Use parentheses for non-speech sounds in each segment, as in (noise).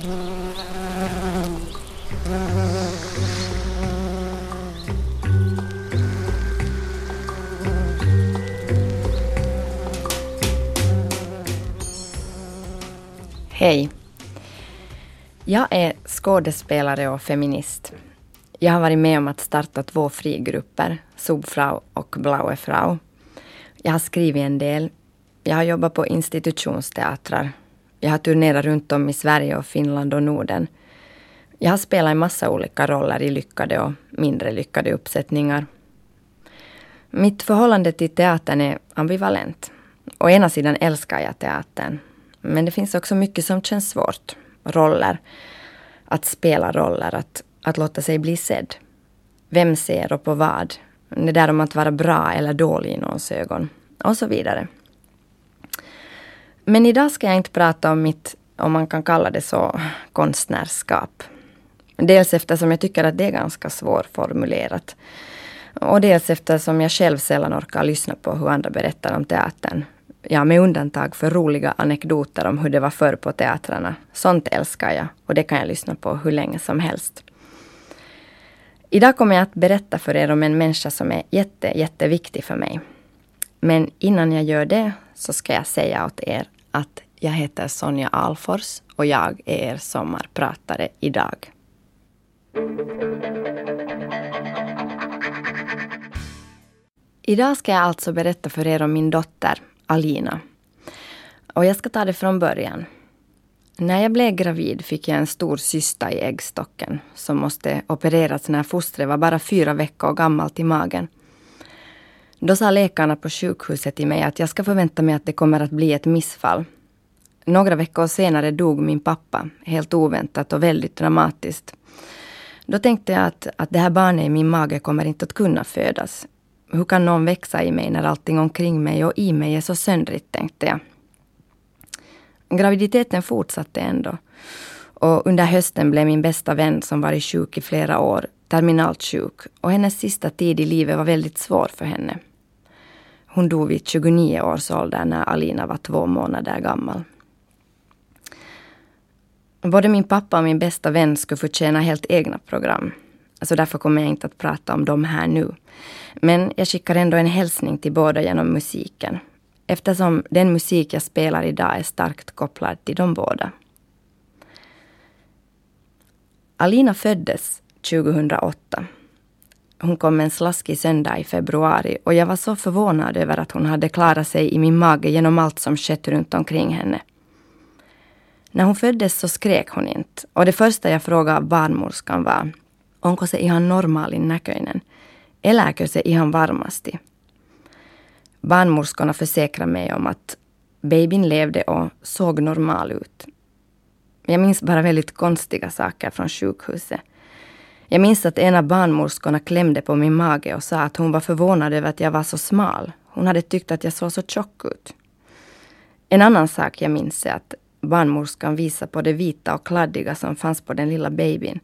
Hej. Jag är skådespelare och feminist. Jag har varit med om att starta två frigrupper, Subfrau och Blaue Frau. Jag har skrivit en del. Jag har jobbat på institutionsteatrar. Jag har turnerat runt om i Sverige och Finland och Norden. Jag har spelat en massa olika roller i lyckade och mindre lyckade uppsättningar. Mitt förhållande till teatern är ambivalent. Å ena sidan älskar jag teatern men det finns också mycket som känns svårt. Roller. Att spela roller, att, att låta sig bli sedd. Vem ser och på vad? Det där om att vara bra eller dålig i någons ögon. Och så vidare. Men idag ska jag inte prata om mitt, om man kan kalla det så, konstnärskap. Dels eftersom jag tycker att det är ganska svårformulerat. Och dels eftersom jag själv sällan orkar lyssna på hur andra berättar om teatern ja, med undantag för roliga anekdoter om hur det var förr på teatrarna. Sånt älskar jag och det kan jag lyssna på hur länge som helst. Idag kommer jag att berätta för er om en människa som är jätte, jätteviktig för mig. Men innan jag gör det så ska jag säga åt er att jag heter Sonja Alfors och jag är er sommarpratare idag. Idag ska jag alltså berätta för er om min dotter Alina. Och jag ska ta det från början. När jag blev gravid fick jag en stor cysta i äggstocken som måste opereras när fostret var bara fyra veckor gammalt i magen. Då sa läkarna på sjukhuset till mig att jag ska förvänta mig att det kommer att bli ett missfall. Några veckor senare dog min pappa, helt oväntat och väldigt dramatiskt. Då tänkte jag att, att det här barnet i min mage kommer inte att kunna födas. Hur kan någon växa i mig när allting omkring mig och i mig är så söndrigt, tänkte jag. Graviditeten fortsatte ändå. Och under hösten blev min bästa vän som varit sjuk i flera år terminalt sjuk och hennes sista tid i livet var väldigt svår för henne. Hon dog vid 29 års ålder när Alina var två månader gammal. Både min pappa och min bästa vän skulle förtjäna helt egna program. Så därför kommer jag inte att prata om dem här nu. Men jag skickar ändå en hälsning till båda genom musiken. Eftersom den musik jag spelar idag är starkt kopplad till de båda. Alina föddes 2008. Hon kom en slaskig söndag i februari och jag var så förvånad över att hon hade klarat sig i min mage genom allt som skett runt omkring henne. När hon föddes så skrek hon inte och det första jag frågade barnmorskan var onko se ihan normaalin näköinen? Elääkö se ihan varmasti? Barnmorskorna försäkrade mig om att babyn levde och såg normal ut. Jag minns bara väldigt konstiga saker från sjukhuset. Jag minns att en av barnmorskorna klämde på min mage och sa att hon var förvånad över att jag var så smal. Hon hade tyckt att jag såg så tjock ut. En annan sak jag minns är att barnmorskan visade på det vita och kladdiga som fanns på den lilla babyn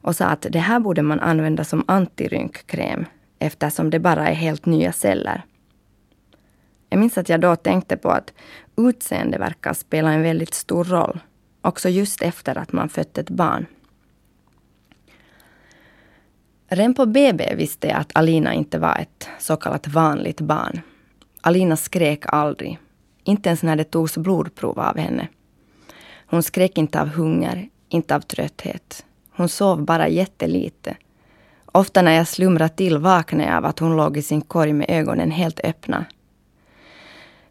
och sa att det här borde man använda som antirynkkräm eftersom det bara är helt nya celler. Jag minns att jag då tänkte på att utseende verkar spela en väldigt stor roll, också just efter att man fött ett barn. Redan på BB visste jag att Alina inte var ett så kallat vanligt barn. Alina skrek aldrig, inte ens när det togs blodprov av henne. Hon skrek inte av hunger, inte av trötthet. Hon sov bara jättelite. Ofta när jag slumrade till vaknade jag av att hon låg i sin korg med ögonen helt öppna.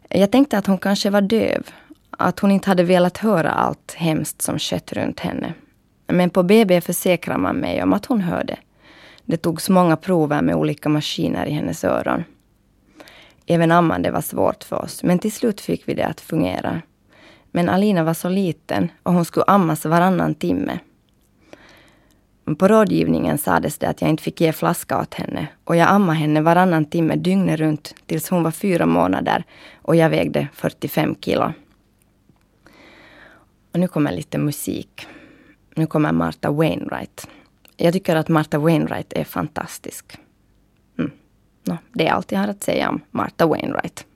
Jag tänkte att hon kanske var döv. Att hon inte hade velat höra allt hemskt som skett runt henne. Men på BB försäkrade man mig om att hon hörde. Det togs många prover med olika maskiner i hennes öron. Även ammande var svårt för oss, men till slut fick vi det att fungera. Men Alina var så liten och hon skulle ammas varannan timme. På rådgivningen sades det att jag inte fick ge flaska åt henne och jag ammade henne varannan timme dygnet runt tills hon var fyra månader och jag vägde 45 kilo. Och nu kommer lite musik. Nu kommer Martha Wainwright. Jag tycker att Martha Wainwright är fantastisk. Mm. No, det är allt jag har att säga om Martha Wainwright.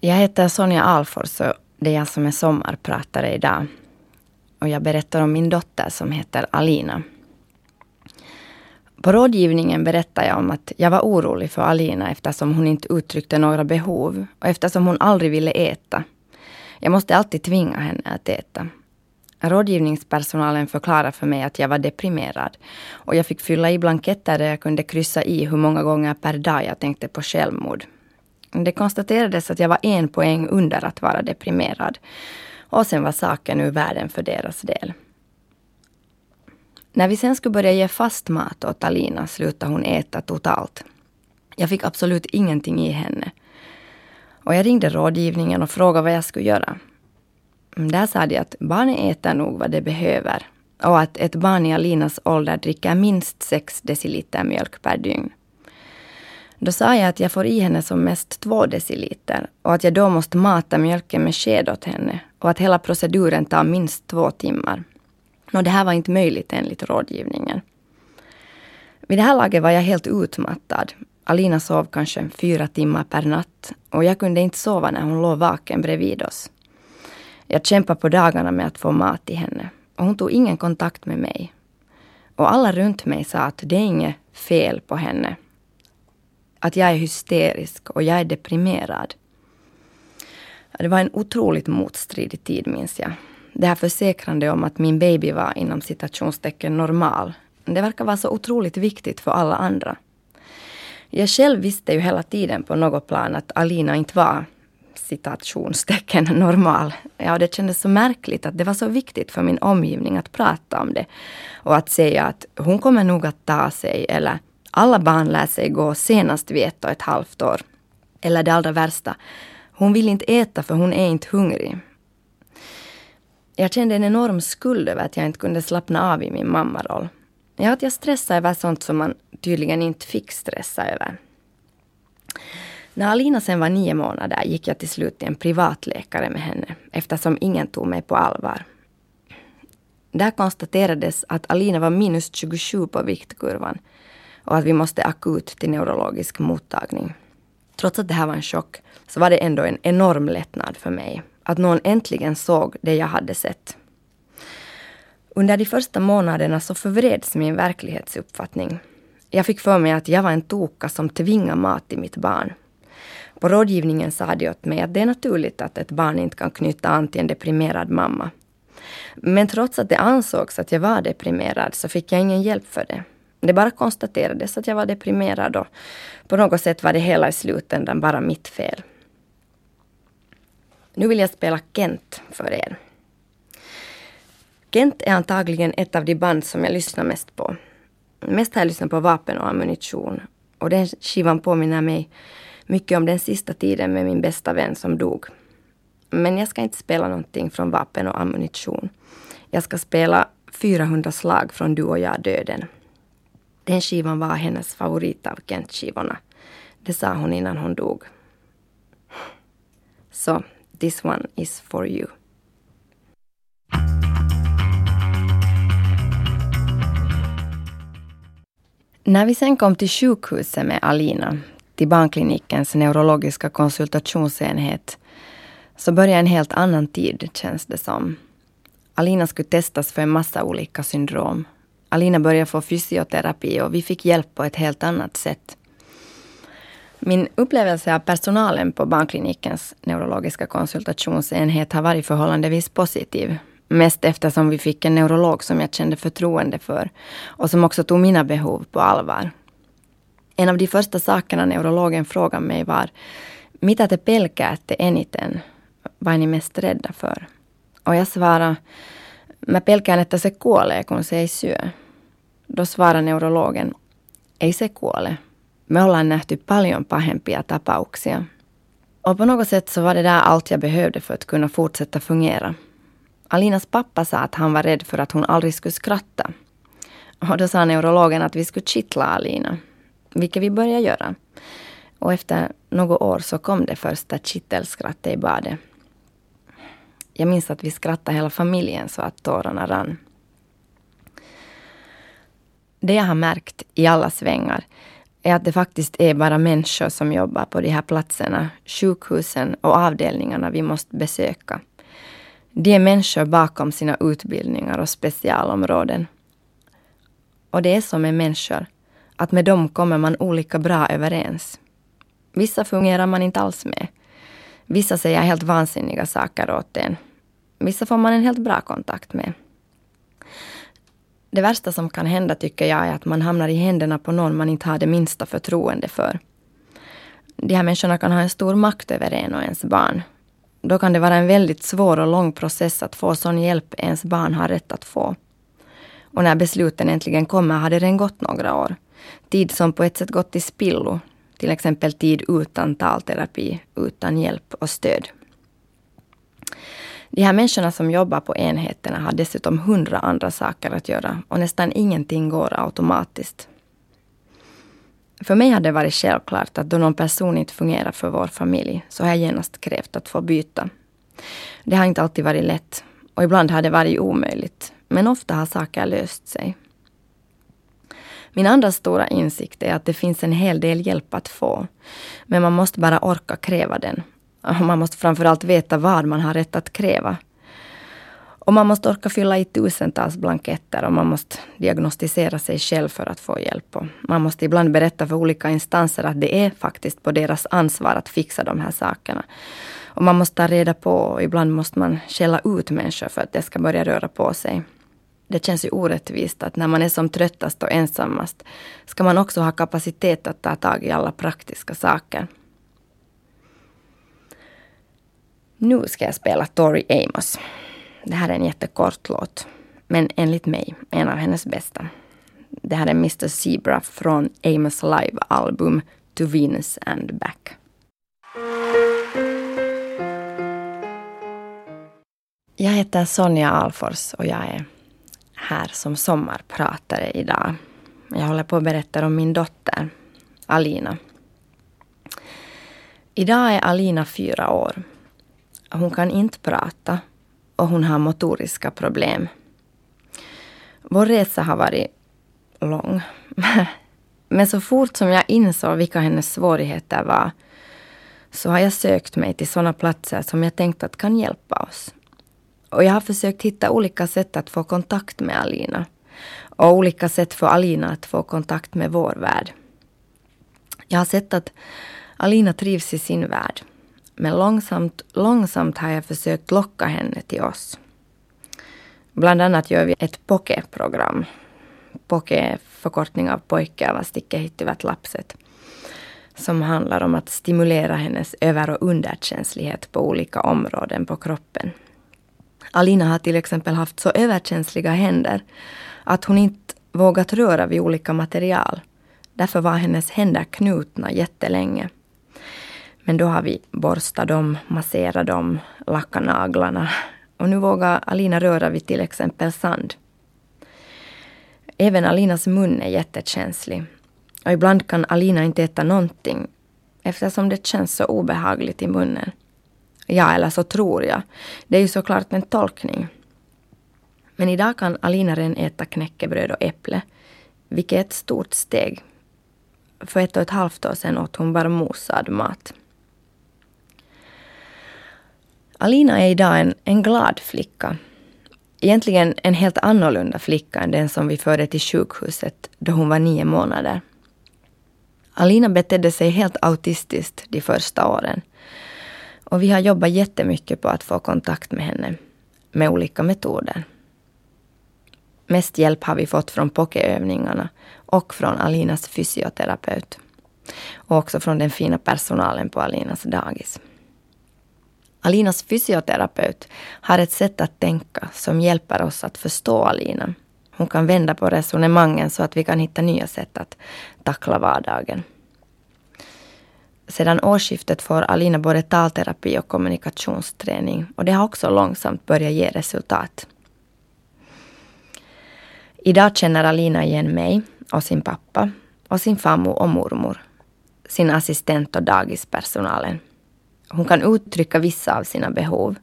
Jag heter Sonja Alfors och det är jag som är sommarpratare idag. Och jag berättar om min dotter som heter Alina. På rådgivningen berättade jag om att jag var orolig för Alina eftersom hon inte uttryckte några behov och eftersom hon aldrig ville äta. Jag måste alltid tvinga henne att äta. Rådgivningspersonalen förklarade för mig att jag var deprimerad och jag fick fylla i blanketter där jag kunde kryssa i hur många gånger per dag jag tänkte på självmord. Det konstaterades att jag var en poäng under att vara deprimerad. Och sen var saken ur världen för deras del. När vi sen skulle börja ge fast mat åt Alina slutade hon äta totalt. Jag fick absolut ingenting i henne. Och jag ringde rådgivningen och frågade vad jag skulle göra. Mm, där sa de att barnet äter nog vad det behöver och att ett barn i Alinas ålder dricker minst 6 deciliter mjölk per dygn. Då sa jag att jag får i henne som mest 2 deciliter och att jag då måste mata mjölken med sked åt henne och att hela proceduren tar minst två timmar. Och det här var inte möjligt enligt rådgivningen. Vid det här laget var jag helt utmattad. Alina sov kanske fyra timmar per natt och jag kunde inte sova när hon låg vaken bredvid oss. Jag kämpade på dagarna med att få mat till henne och hon tog ingen kontakt med mig. Och alla runt mig sa att det är inget fel på henne. Att jag är hysterisk och jag är deprimerad. Det var en otroligt motstridig tid minns jag. Det här försäkrande om att min baby var inom citationstecken normal. Det verkar vara så otroligt viktigt för alla andra. Jag själv visste ju hela tiden på något plan att Alina inte var citationstecken (laughs) normal. Ja, det kändes så märkligt att det var så viktigt för min omgivning att prata om det. Och att säga att hon kommer nog att ta sig eller alla barn lär sig gå senast vid ett och ett halvt år. Eller det allra värsta, hon vill inte äta för hon är inte hungrig. Jag kände en enorm skuld över att jag inte kunde slappna av i min mammaroll. Ja, att jag stressade över sånt som man tydligen inte fick stressa över. När Alina sen var nio månader gick jag till slut till en privatläkare med henne eftersom ingen tog mig på allvar. Där konstaterades att Alina var minus 27 på viktkurvan och att vi måste akut till neurologisk mottagning. Trots att det här var en chock så var det ändå en enorm lättnad för mig att någon äntligen såg det jag hade sett. Under de första månaderna så förvreds min verklighetsuppfattning. Jag fick för mig att jag var en toka som tvingar mat till mitt barn. På rådgivningen sa de åt mig att det är naturligt att ett barn inte kan knyta an till en deprimerad mamma. Men trots att det ansågs att jag var deprimerad så fick jag ingen hjälp för det. Det bara konstaterades att jag var deprimerad och på något sätt var det hela i slutändan bara mitt fel. Nu vill jag spela Kent för er. Kent är antagligen ett av de band som jag lyssnar mest på. Mest har jag lyssnat på vapen och ammunition. Och den skivan påminner mig mycket om den sista tiden med min bästa vän som dog. Men jag ska inte spela någonting från vapen och ammunition. Jag ska spela 400 slag från Du och jag döden. Den skivan var hennes favorit av Kent-skivorna. Det sa hon innan hon dog. Så, this one is for you. När vi sen kom till sjukhuset med Alina, till barnklinikens neurologiska konsultationsenhet, så började en helt annan tid, känns det som. Alina skulle testas för en massa olika syndrom Alina började få fysioterapi och vi fick hjälp på ett helt annat sätt. Min upplevelse av personalen på barnklinikens neurologiska konsultationsenhet har varit förhållandevis positiv. Mest eftersom vi fick en neurolog som jag kände förtroende för och som också tog mina behov på allvar. En av de första sakerna neurologen frågade mig var Mitä te pelkäätte eniten? Vad är ni mest rädda för? Och jag svarade Mä pelkään, että se kuolee, kun se ei syö. Då svarade neurologen, ei se kuole. Me ollaan nähty paljon pahempia tapauksia. Och på något sätt så var det där allt jag behövde för att kunna fortsätta fungera. Alinas pappa sa att han var rädd för att hon aldrig skulle skratta. Och då sa neurologen att vi skulle kittla Alina, vilket vi började göra. Och efter något år så kom det första kittelskrattet i badet. Jag minns att vi skrattade hela familjen så att tårarna rann. Det jag har märkt i alla svängar, är att det faktiskt är bara människor som jobbar på de här platserna, sjukhusen och avdelningarna vi måste besöka. De är människor bakom sina utbildningar och specialområden. Och det är som med människor, att med dem kommer man olika bra överens. Vissa fungerar man inte alls med. Vissa säger helt vansinniga saker åt en. Vissa får man en helt bra kontakt med. Det värsta som kan hända tycker jag är att man hamnar i händerna på någon man inte har det minsta förtroende för. De här människorna kan ha en stor makt över en och ens barn. Då kan det vara en väldigt svår och lång process att få sån hjälp ens barn har rätt att få. Och när besluten äntligen kommer har det redan gått några år. Tid som på ett sätt gått till spillo. Till exempel tid utan talterapi, utan hjälp och stöd. De här människorna som jobbar på enheterna har dessutom hundra andra saker att göra och nästan ingenting går automatiskt. För mig har det varit självklart att då någon person inte fungerar för vår familj så har jag genast krävt att få byta. Det har inte alltid varit lätt och ibland har det varit omöjligt. Men ofta har saker löst sig. Min andra stora insikt är att det finns en hel del hjälp att få. Men man måste bara orka kräva den man måste framförallt veta vad man har rätt att kräva. Och man måste orka fylla i tusentals blanketter och man måste diagnostisera sig själv för att få hjälp. Och man måste ibland berätta för olika instanser att det är faktiskt på deras ansvar att fixa de här sakerna. Och man måste ta reda på och ibland måste man skälla ut människor för att det ska börja röra på sig. Det känns ju orättvist att när man är som tröttast och ensammast ska man också ha kapacitet att ta tag i alla praktiska saker. Nu ska jag spela Tori Amos. Det här är en jättekort låt, men enligt mig en av hennes bästa. Det här är Mr Zebra från Amos live-album To Venus and Back. Jag heter Sonja Alfors och jag är här som sommarpratare idag. Jag håller på att berätta om min dotter Alina. Idag är Alina fyra år hon kan inte prata och hon har motoriska problem. Vår resa har varit lång. (laughs) Men så fort som jag insåg vilka hennes svårigheter var så har jag sökt mig till sådana platser som jag tänkt att kan hjälpa oss. Och jag har försökt hitta olika sätt att få kontakt med Alina. Och olika sätt för Alina att få kontakt med vår värld. Jag har sett att Alina trivs i sin värld. Men långsamt, långsamt har jag försökt locka henne till oss. Bland annat gör vi ett POKE-program. POKE är förkortning av pojke av stickehittyvät lapset. Som handlar om att stimulera hennes över och underkänslighet på olika områden på kroppen. Alina har till exempel haft så överkänsliga händer att hon inte vågat röra vid olika material. Därför var hennes händer knutna jättelänge. Men då har vi borstat dem, masserat dem, lackat naglarna. Och nu vågar Alina röra vid till exempel sand. Även Alinas mun är jättekänslig. Och ibland kan Alina inte äta någonting eftersom det känns så obehagligt i munnen. Ja, eller så tror jag. Det är ju såklart en tolkning. Men idag kan Alina redan äta knäckebröd och äpple, vilket är ett stort steg. För ett och ett halvt år sedan åt hon bara mosad mat. Alina är idag en, en glad flicka. Egentligen en helt annorlunda flicka än den som vi förde till sjukhuset då hon var nio månader. Alina betedde sig helt autistiskt de första åren. Och vi har jobbat jättemycket på att få kontakt med henne med olika metoder. Mest hjälp har vi fått från pokeövningarna och från Alinas fysioterapeut. Och också från den fina personalen på Alinas dagis. Alinas fysioterapeut har ett sätt att tänka som hjälper oss att förstå Alina. Hon kan vända på resonemangen så att vi kan hitta nya sätt att tackla vardagen. Sedan årsskiftet får Alina både talterapi och kommunikationsträning och det har också långsamt börjat ge resultat. Idag känner Alina igen mig och sin pappa och sin farmor och mormor, sin assistent och dagispersonalen. Hon kan uttrycka vissa av sina behov.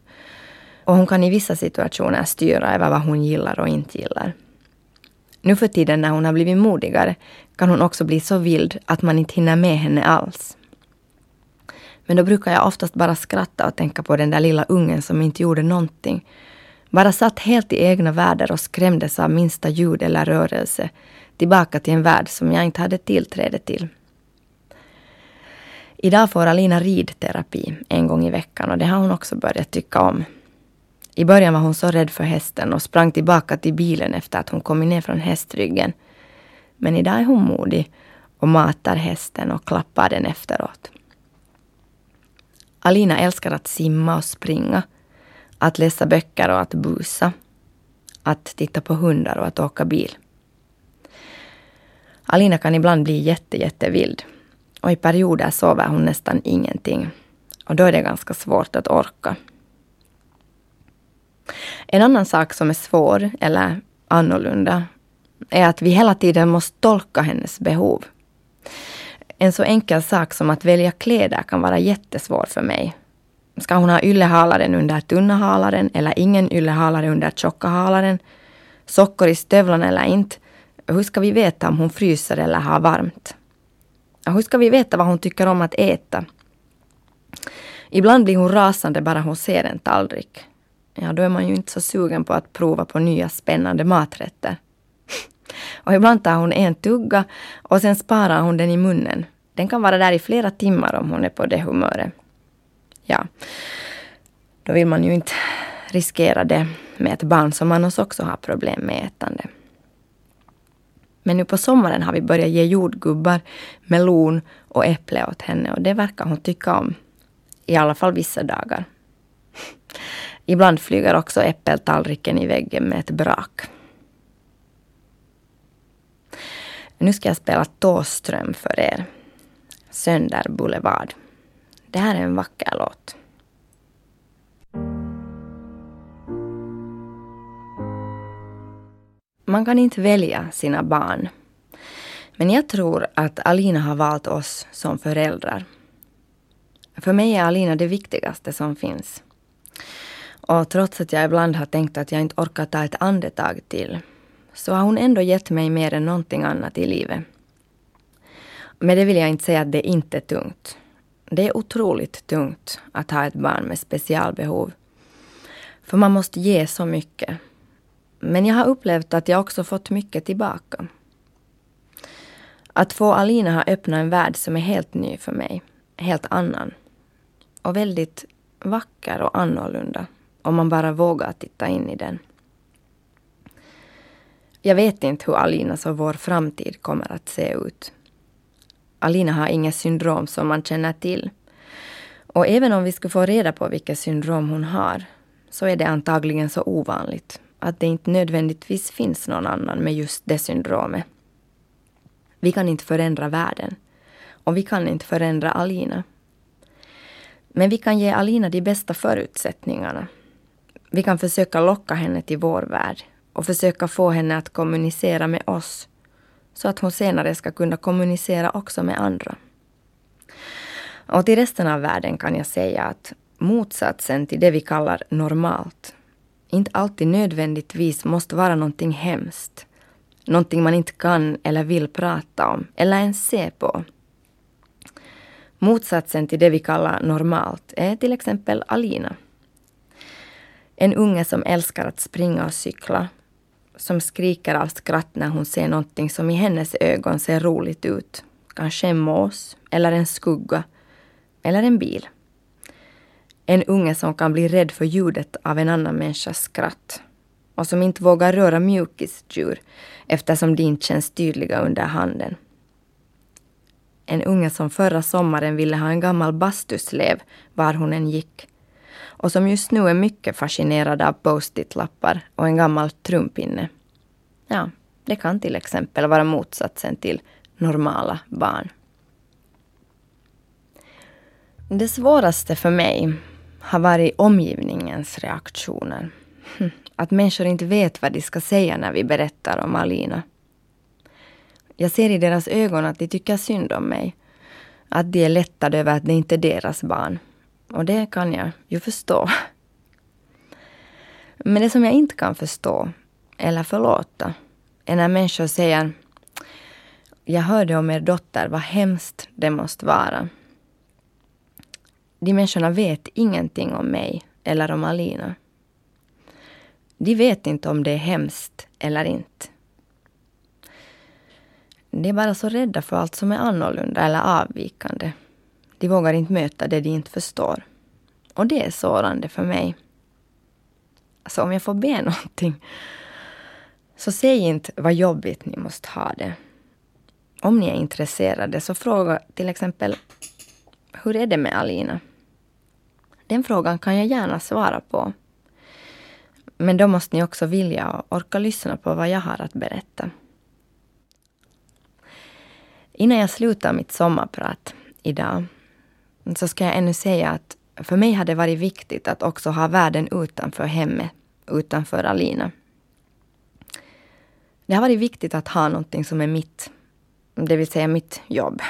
Och hon kan i vissa situationer styra över vad hon gillar och inte gillar. Nu för tiden när hon har blivit modigare kan hon också bli så vild att man inte hinner med henne alls. Men då brukar jag oftast bara skratta och tänka på den där lilla ungen som inte gjorde någonting. Bara satt helt i egna världar och skrämdes av minsta ljud eller rörelse. Tillbaka till en värld som jag inte hade tillträde till. Idag får Alina ridterapi en gång i veckan och det har hon också börjat tycka om. I början var hon så rädd för hästen och sprang tillbaka till bilen efter att hon kommit ner från hästryggen. Men idag är hon modig och matar hästen och klappar den efteråt. Alina älskar att simma och springa, att läsa böcker och att busa, att titta på hundar och att åka bil. Alina kan ibland bli jätte, jättevild och i perioder sover hon nästan ingenting. Och då är det ganska svårt att orka. En annan sak som är svår, eller annorlunda, är att vi hela tiden måste tolka hennes behov. En så enkel sak som att välja kläder kan vara jättesvår för mig. Ska hon ha yllehalaren under tunna halaren eller ingen yllehalare under tjocka halaren? Sockor i stövlarna eller inte? Hur ska vi veta om hon fryser eller har varmt? Hur ska vi veta vad hon tycker om att äta? Ibland blir hon rasande bara hon ser en tallrik. Ja, då är man ju inte så sugen på att prova på nya spännande maträtter. (laughs) Och ibland tar hon en tugga och sen sparar hon den i munnen. Den kan vara där i flera timmar om hon är på det humöret. Ja, då vill man ju inte riskera det med ett barn som annars också har problem med ätande. Men nu på sommaren har vi börjat ge jordgubbar, melon och äpple åt henne och det verkar hon tycka om. I alla fall vissa dagar. (laughs) Ibland flyger också äppeltallriken i väggen med ett brak. Nu ska jag spela Tåström för er. Sönder Boulevard. Det här är en vacker låt. Man kan inte välja sina barn. Men jag tror att Alina har valt oss som föräldrar. För mig är Alina det viktigaste som finns. Och trots att jag ibland har tänkt att jag inte orkar ta ett andetag till så har hon ändå gett mig mer än någonting annat i livet. Men det vill jag inte säga att det inte är tungt. Det är otroligt tungt att ha ett barn med specialbehov. För man måste ge så mycket. Men jag har upplevt att jag också fått mycket tillbaka. Att få Alina har öppnat en värld som är helt ny för mig. Helt annan. Och väldigt vacker och annorlunda. Om man bara vågar titta in i den. Jag vet inte hur Alinas och vår framtid kommer att se ut. Alina har inget syndrom som man känner till. Och även om vi skulle få reda på vilket syndrom hon har så är det antagligen så ovanligt att det inte nödvändigtvis finns någon annan med just det syndromet. Vi kan inte förändra världen. Och vi kan inte förändra Alina. Men vi kan ge Alina de bästa förutsättningarna. Vi kan försöka locka henne till vår värld och försöka få henne att kommunicera med oss så att hon senare ska kunna kommunicera också med andra. Och till resten av världen kan jag säga att motsatsen till det vi kallar normalt inte alltid nödvändigtvis måste vara någonting hemskt. Någonting man inte kan eller vill prata om eller ens se på. Motsatsen till det vi kallar normalt är till exempel Alina. En unge som älskar att springa och cykla som skriker av skratt när hon ser någonting som i hennes ögon ser roligt ut. Kanske en mås, eller en skugga, eller en bil. En unge som kan bli rädd för ljudet av en annan människas skratt och som inte vågar röra mjukisdjur eftersom de inte känns tydliga under handen. En unge som förra sommaren ville ha en gammal bastuslev var hon än gick och som just nu är mycket fascinerad av post-it-lappar och en gammal trumpinne. Ja, det kan till exempel vara motsatsen till normala barn. Det svåraste för mig har varit omgivningens reaktioner. Hm, att människor inte vet vad de ska säga när vi berättar om Alina. Jag ser i deras ögon att de tycker synd om mig. Att de är lättade över att det inte är deras barn. Och det kan jag ju förstå. Men det som jag inte kan förstå eller förlåta är när människor säger Jag hörde om er dotter, vad hemskt det måste vara. De människorna vet ingenting om mig eller om Alina. De vet inte om det är hemskt eller inte. De är bara så rädda för allt som är annorlunda eller avvikande. De vågar inte möta det de inte förstår. Och det är sårande för mig. Så om jag får be (laughs) någonting, så säg inte vad jobbigt ni måste ha det. Om ni är intresserade, så fråga till exempel hur är det med Alina? Den frågan kan jag gärna svara på. Men då måste ni också vilja och orka lyssna på vad jag har att berätta. Innan jag slutar mitt sommarprat idag så ska jag ännu säga att för mig har det varit viktigt att också ha världen utanför hemmet, utanför Alina. Det har varit viktigt att ha någonting som är mitt, det vill säga mitt jobb.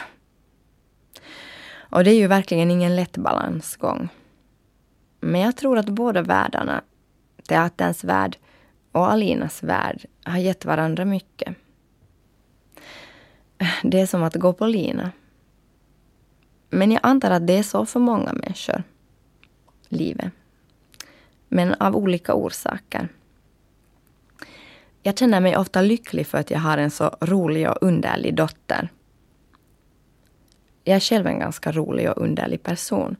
Och det är ju verkligen ingen lätt balansgång. Men jag tror att båda världarna, teaterns värld och Alinas värld, har gett varandra mycket. Det är som att gå på lina. Men jag antar att det är så för många människor. Livet. Men av olika orsaker. Jag känner mig ofta lycklig för att jag har en så rolig och underlig dotter. Jag är själv en ganska rolig och underlig person.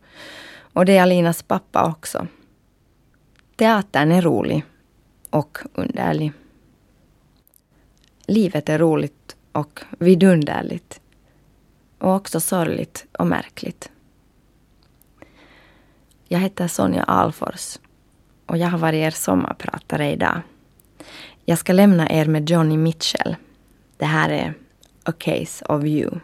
Och det är Alinas pappa också. Teatern är rolig och underlig. Livet är roligt och vidunderligt. Och också sorgligt och märkligt. Jag heter Sonja Alfors och jag har varit er sommarpratare idag. Jag ska lämna er med Johnny Mitchell. Det här är A Case of You.